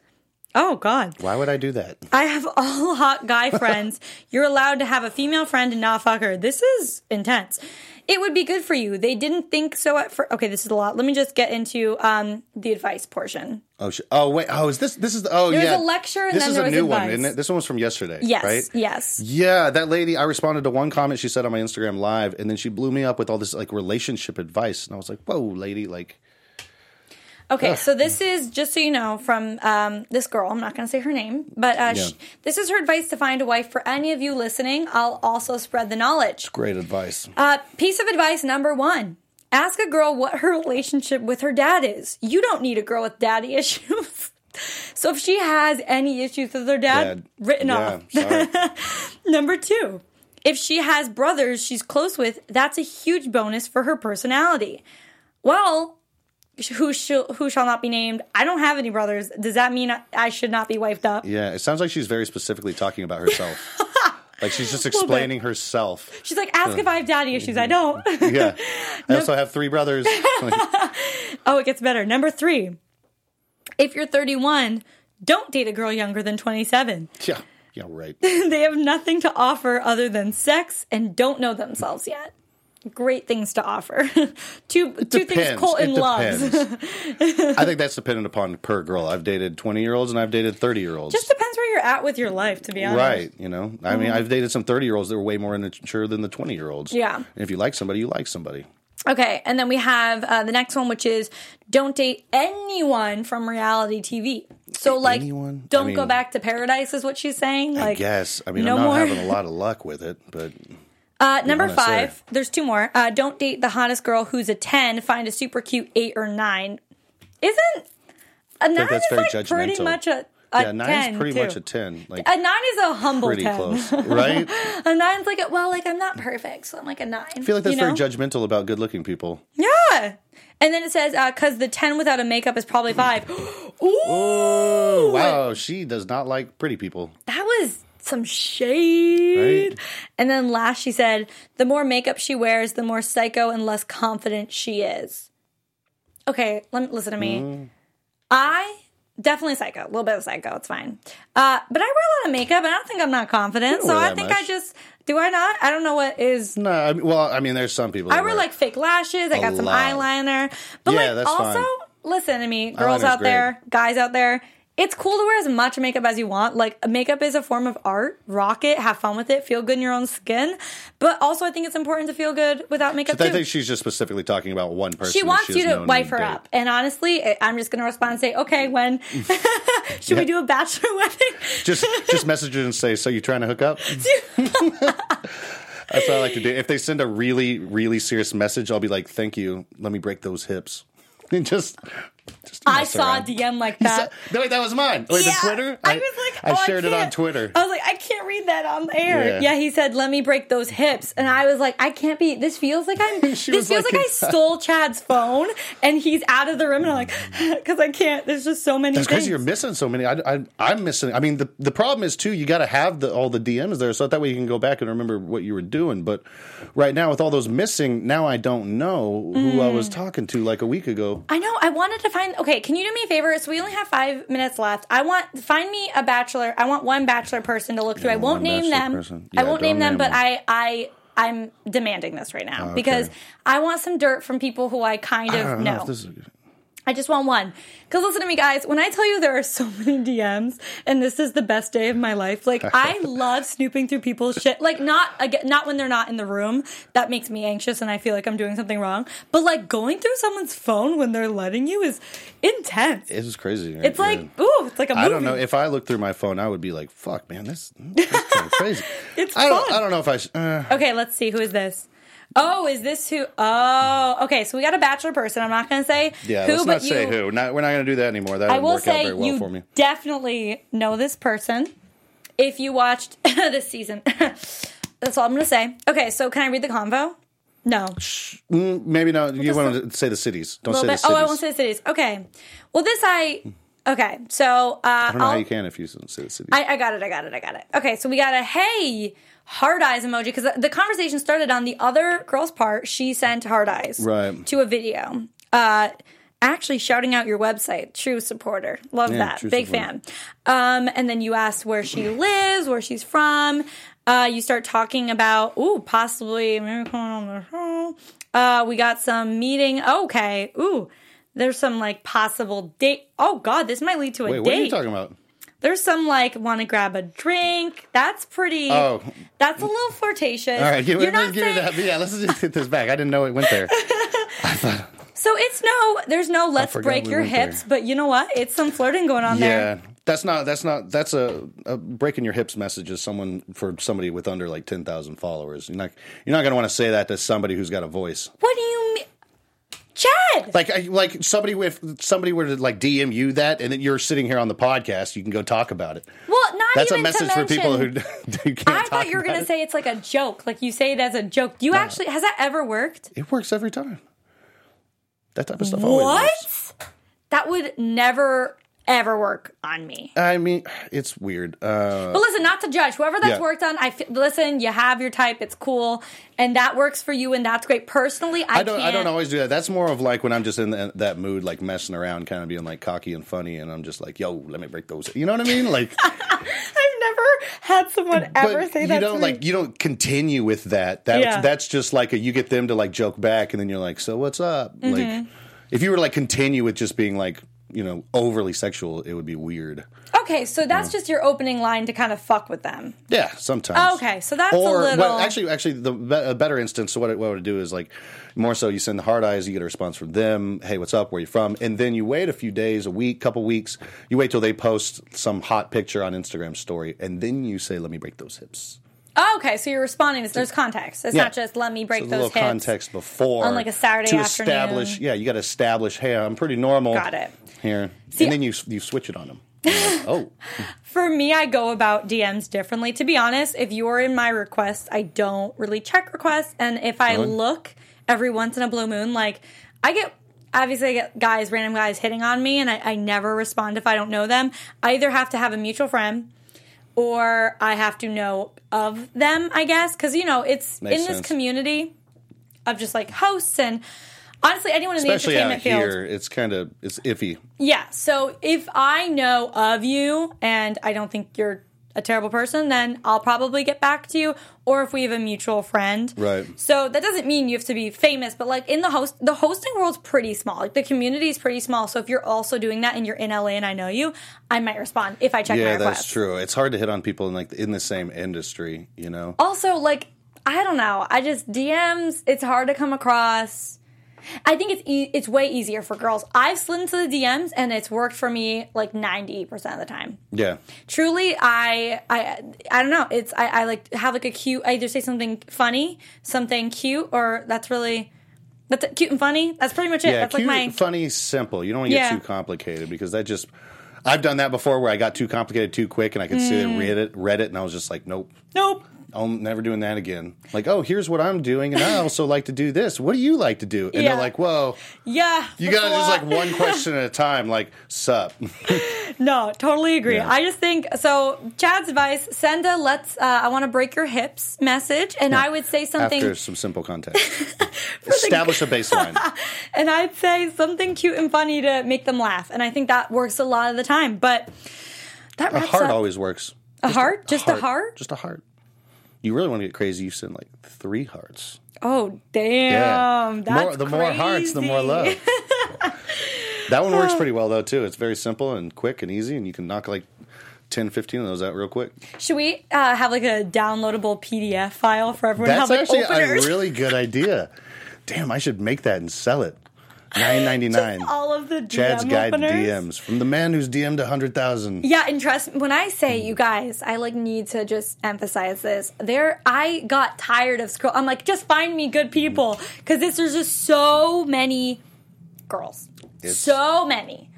Oh God. Why would I do that? I have all hot guy friends. You're allowed to have a female friend and not fuck her. This is intense. It would be good for you. They didn't think so at first. Okay, this is a lot. Let me just get into um, the advice portion. Oh, sh- oh wait. Oh, is this? This is. The, oh, There was yeah. a lecture and this then is there a was new one, isn't it? This one was from yesterday. Yes, Right. yes. Yeah, that lady. I responded to one comment she said on my Instagram live, and then she blew me up with all this like relationship advice, and I was like, "Whoa, lady!" Like, Okay, so this is just so you know from um, this girl. I'm not going to say her name, but uh, Yeah. sh- this is her advice to find a wife. For any of you listening, I'll also spread the knowledge. great advice. Uh, piece of advice number one: ask a girl what her relationship with her dad is. You don't need a girl with daddy issues. so if she has any issues with her dad, Dad. written yeah, off. Number two, if she has brothers she's close with, that's a huge bonus for her personality. Well, who shall who shall not be named? I don't have any brothers. Does that mean I, should not be wiped up? yeah, it sounds like she's very specifically talking about herself. like she's just explaining herself. She's like, ask if I have daddy issues. I mm-hmm. don't. Yeah. I also have three brothers. oh, it gets better. Number three, if you're 31, don't date a girl younger than 27. yeah. Yeah. Right. they have nothing to offer other than sex and don't know themselves yet. Great things to offer. two two things Colton loves. I think that's dependent upon per girl. I've dated twenty year olds and I've dated thirty year olds. Just depends where you're at with your life, to be honest. Right, you know. I mean, I've dated some thirty-year-olds that were way more immature than the twenty-year-olds. Yeah. And if you like somebody, you like somebody. Okay, and then we have uh, the next one, which is don't date anyone from reality TV. So, like, Anyone? Don't go mean- back to paradise, is what she's saying. Like, I guess. I mean, no I'm not more. having a lot of luck with it, but Uh, number five, there's two more. Uh, don't date the hottest girl who's a 10, find a super cute 8 or 9. Isn't a 9 that's is very like pretty much a, a yeah, nine 10 is pretty too. much a ten. Like A 9 is a humble pretty 10. close, right? a 9's like, a, well, like, I'm not perfect, so I'm like a 9. I feel like that's you know? very judgmental about good-looking people. Yeah. And then it says, because the 10 without a makeup is probably 5. Ooh. Oh wow, she does not like pretty people. That was some shade. Right. And then last, she said, the more makeup she wears, the more psycho and less confident she is. Okay, let me listen to me. Mm. I definitely psycho, a little bit of psycho. It's fine. Uh, but I wear a lot of makeup, and I don't think I'm not confident. So I think I just do. I not? I don't know what is. No, I mean, well, I mean, there's some people. I wear like fake lashes. I got some lot. eyeliner. But Yeah, like also, fine. listen to me, girls Eyeliner's out great. there, guys out there. It's cool to wear as much makeup as you want. Like makeup is a form of art. Rock it, have fun with it, feel good in your own skin. But also, I think it's important to feel good without makeup I too. think she's just specifically talking about one person. she wants you to wife her date. up. And honestly, I- I'm just going to respond and say, okay, when should we do a bachelor wedding? Just just message her and say, "So you trying to hook up?" That's what I like to do. If they send a really really serious message, I'll be like, "Thank you. Let me break those hips." And just I saw around. a DM like that. saw- no, wait, that was mine. Wait, Yeah. the Twitter. I was like, I oh, shared it on. Twitter. I was like, I can't read that on the air. Yeah. Yeah. he said, "Let me break those hips," and I was like, I can't be. This feels like I'm. this feels like, like, I stole Chad's phone, and he's out of the room, and I'm like, because I can't. There's just so many. That's things. because you're missing so many. I, I, I'm missing. I mean, the the problem is too. You got to have the all the DMs there, so that way you can go back and remember what you were doing. But right now, with all those missing, now I don't know who I was Mm. talking to like a week ago. I know. I wanted to find. Okay, can you do me a favor? So we only have five minutes left. I want find me a bachelor. I want one bachelor person to look through. I won't name them. person. I won't name them, name but. I I I'm demanding this right now okay. because I want some dirt from people who I kind I of don't know know. Is. I just want one. Because listen to me, guys. When I tell you there are so many DMs, and this is the best day of my life, like I love snooping through people's shit. Like not again, not when they're not in the room. That makes me anxious, and I feel like I'm doing something wrong. But like going through someone's phone when they're letting you is intense. It was crazy. It's like ooh, it's like a movie. I don't know if I looked through my phone, I would be like, "Fuck, man, this, this is kind of crazy." It's I don't. fun. I don't know if I. sh- Uh, Okay, let's see. Who is this? Oh, is this who? Oh, okay. So we got a bachelor person. I'm not going to say yeah, who, let's but not say you, who. Not, we're not going to do that anymore. That I will work out say very well you for me. definitely know this person if you watched this season. That's all I'm going to say. Okay, so can I read the convo? No. Mm, maybe not. You want to say the cities? Don't say little the cities. Oh, I won't say the cities. Okay. Well, this I. Okay, so uh, I don't know how I'll- you can if you don't say the cities. I, I got it. I got it. I got it. Okay, so we got a hey hard eyes emoji because the, conversation started on the other girl's part. She sent hard eyes Right. to a video. Uh, actually shouting out your website. True supporter. Love Yeah, that. Big supporter. fan. Um, and then you asked where she lives, where she's from. Uh, you start talking about ooh possibly maybe coming on the show. Uh, we got some meeting. Okay. Ooh. There's some like possible date. Oh God, this might lead to a Wait, date. what are you talking about? There's some like want to grab a drink. That's pretty. Oh. that's a little flirtatious. All right, give, You're not saying- that. Yeah, let's just get this back. I didn't know it went there. So it's no. There's no let's break we your went there. hips, but you know what? It's some flirting going on yeah, there. that's not. That's not. That's a, a breaking your hips message. Is someone for somebody with under like ten thousand followers. You're not. You're not going to want to say that to somebody who's got a voice. What do you mean, Chad? Like, like somebody with somebody were to like DM you that, and then you're sitting here on the podcast, you can go talk about it. well, not even That's a message to for people who, mention- who can't I thought you were gonna say it's like a joke. Like you say it as a joke. Do you actually has that ever worked? it works every time. That type of stuff always works. What? That would never ever work on me. I mean, it's weird. Uh, But listen, not to judge. Whoever that's Yeah. worked on, I f- listen. You have your type. It's cool, and that works for you, and that's great. Personally, I, I don't. Can't, I don't always do that. That's more of like when I'm just in that, that mood, like messing around, kind of being like cocky and funny, and I'm just like, "Yo, let me break those." You know what I mean? Like, I've never had someone ever say you that don't to me. like you don't continue with that. That's Yeah. that's just like a, you get them to like joke back, and then you're like, so what's up? Mm-hmm. Like, if you were to like continue with just being like you know overly sexual, it would be weird. okay, so that's just your opening line to kind of fuck with them. Yeah, sometimes. Okay, so that's a or little- well, actually, actually, the be- a better instance. So what it, what it would do is like more so you send the hard eyes, you get a response from them. Hey, what's up? Where you from? And then you wait a few days, a week, couple weeks. You wait till they post some hot picture on Instagram story, and then you say, "Let me break those hips." Oh, okay, so you're responding. to There's context. It's Yeah. not just let me break So those a little hips. context before on, like, a Saturday to afternoon. establish. Yeah, you got to establish. Hey, I'm pretty normal. Got it. Here, See- and then you you switch it on them. Like, oh, For me, I go about DMs differently. To be honest, if you're in my requests, I don't really check requests. And if I Really? look every once in a blue moon, like I get obviously I get guys, random guys hitting on me, and I, I never respond if I don't know them. I either have to have a mutual friend or I have to know of them, I guess. Because, you know, it's Makes in this sense. community of just like hosts and honestly anyone in especially the out entertainment field. it's kind of it's iffy. Yeah. So if I know of you and I don't think you're a terrible person, then I'll probably get back to you. Or if we have a mutual friend. Right. So that doesn't mean you have to be famous, but like in the host the hosting world's pretty small. Like the community is pretty small. So if you're also doing that and you're in LA and I know you, I might respond if I check my Yeah, that's true. It's hard to hit on people in like in the same industry. You know. Also, like, I don't know. I just DMs. It's hard to come across. I think it's e- it's way easier for girls. I've slid into the DMs and it's worked for me like ninety percent of the time. Yeah. Truly, I I I don't know. It's I, I like have like a cute. I either say something funny, something cute, or that's really that's cute and funny. That's pretty much it. Yeah, that's cute, like my funny, simple. You don't want to get Yeah. too complicated because that just. I've done that before where I got too complicated too quick and I could Mm. read it, read it, and I was just like, nope, nope. I'm never doing that again. Like, oh, here's what I'm doing, and I also like to do this. What do you like to do? And Yeah. they're like, whoa, Yeah, you got to just like one question at a time. Like, sup? No, totally agree. Yeah. I just think so. Chad's advice: send a "Let's uh, I want to break your hips" message, and I would say something, After some simple context, establish a baseline. and I'd say something cute and funny to make them laugh, and I think that works a lot of the time. But that A heart up. always works. a heart, just a heart. Just a heart. You really want to get crazy? You send like three hearts. Oh damn! Yeah. That's more, the more hearts, the more love. that one works pretty well though too. It's very simple and quick and easy, and you can knock like 10, 15 of those out real quick. Should we uh, have like a downloadable PDF file for everyone? to That's have, like, actually openers? a really good idea. Damn, I should make that and sell it. Nine ninety nine. all of the DM Chad's guide openers. DMs from the man who's DM'd hundred thousand. Yeah, and trust when I say you guys, I like need to just emphasize this. There, I got tired of scroll. I'm like, just find me good people mm. because this there's just so many girls, It's- so many.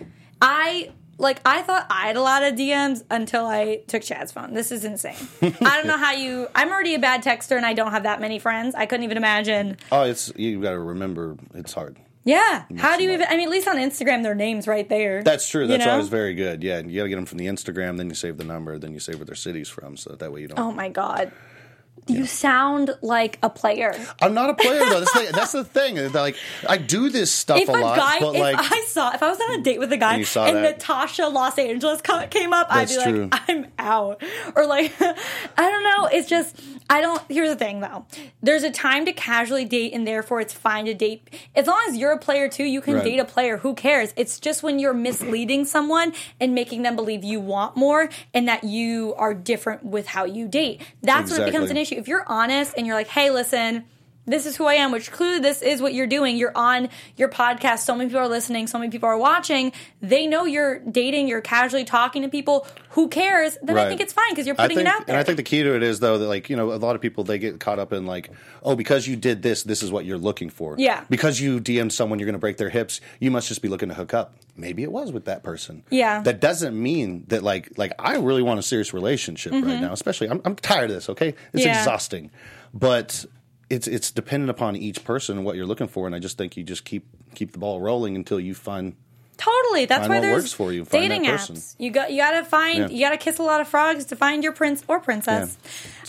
I like. I thought I had a lot of DMs until I took Chad's phone. This is insane. I don't know how you. I'm already a bad texter and I don't have that many friends. I couldn't even imagine. Oh, it's you got to remember it's hard. Yeah, how do you even? I mean, at least on Instagram, their names right there. That's true. You That's know? always very good. Yeah, you got to get them from the Instagram, then you save the number, then you save where their city's from, so that way you don't. Oh my god. You sound like a player. I'm not a player though. That's the, that's the thing. Like I do this stuff if a a lot, guy, but if like I saw, if I was on a date with a guy And. Natasha Los Angeles came up, I'd be That's like. I'm out. Or like, I don't know. It's just, I don't. Here's the thing though. There's a time to casually date, and therefore it's fine to date. As long as you're a player too, you can Right. date a player. Who cares? It's just when you're misleading someone and making them believe you want more and that you are different with how you date. That's when it becomes Exactly. an issue. If you're honest and you're like, hey, listen this is who I am, which clearly this is what you're doing. You're on your podcast. So many people are listening. So many people are watching. They know you're dating. You're casually talking to people. Who cares? Then I think it's fine because you're putting think, it out there. and I think the key to it is though that like you know a lot of people they get caught up in like oh because you did this this is what you're looking for Yeah. because you DM someone you're going to break their hips you must just be looking to hook up maybe it was with that person Yeah. that doesn't mean that like like I really want a serious relationship right now especially I'm I'm tired of this okay it's Mm-hmm. Yeah. exhausting but it's it's dependent upon each person and what you're looking for and I just think you just keep keep the ball rolling until you find totally. That's why what there's works for you. Find dating apps. You got you got to find Yeah. you got to kiss a lot of frogs to find your prince or princess.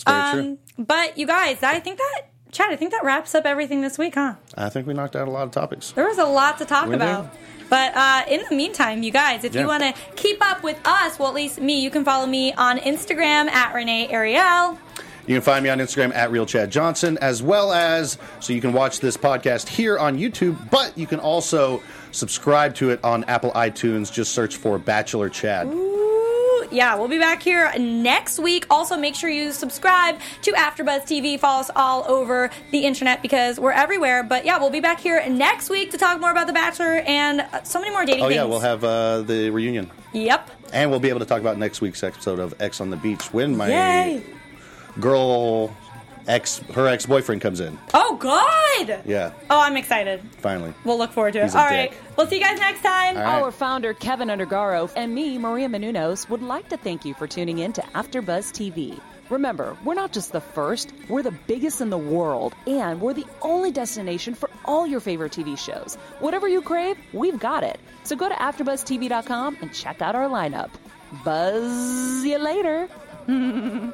true Um, but you guys, I think that Chad, I think that wraps up everything this week, huh? I think we knocked out a lot of topics There was a lot to talk We about. But uh, in the meantime, you guys, if Yeah. you want to keep up with us, well, at least me, you can follow me on Instagram at Renee Ariel. You can find me on Instagram at Real Chad Johnson, as well as so you can watch this podcast here on YouTube, but you can also subscribe to it on Apple iTunes. Just search for Bachelor Chad. Ooh, yeah, we'll be back here next week. Also, make sure you subscribe to AfterBuzz TV. Follow us all over the internet because we're everywhere. But yeah, we'll be back here next week to talk more about The Bachelor and uh, so many more dating Oh things. yeah, we'll have uh, the reunion, Yep. and we'll be able to talk about next week's episode of Ex on the Beach when my Yay. Girl ex her ex boyfriend comes in. Oh God. Yeah, Oh, I'm excited. finally. We'll look forward to it. He's a All right. dick. We'll see you guys next time. All right. Our founder, Kevin Undergaro, and me, Maria Menounos, would like to thank you for tuning in to AfterBuzz TV. Remember, we're not just the first, we're the biggest in the world, and we're the only destination for all your favorite TV shows. Whatever you crave, we've got it. So go to AfterBuzzTV.com and check out our lineup. Buzz you later.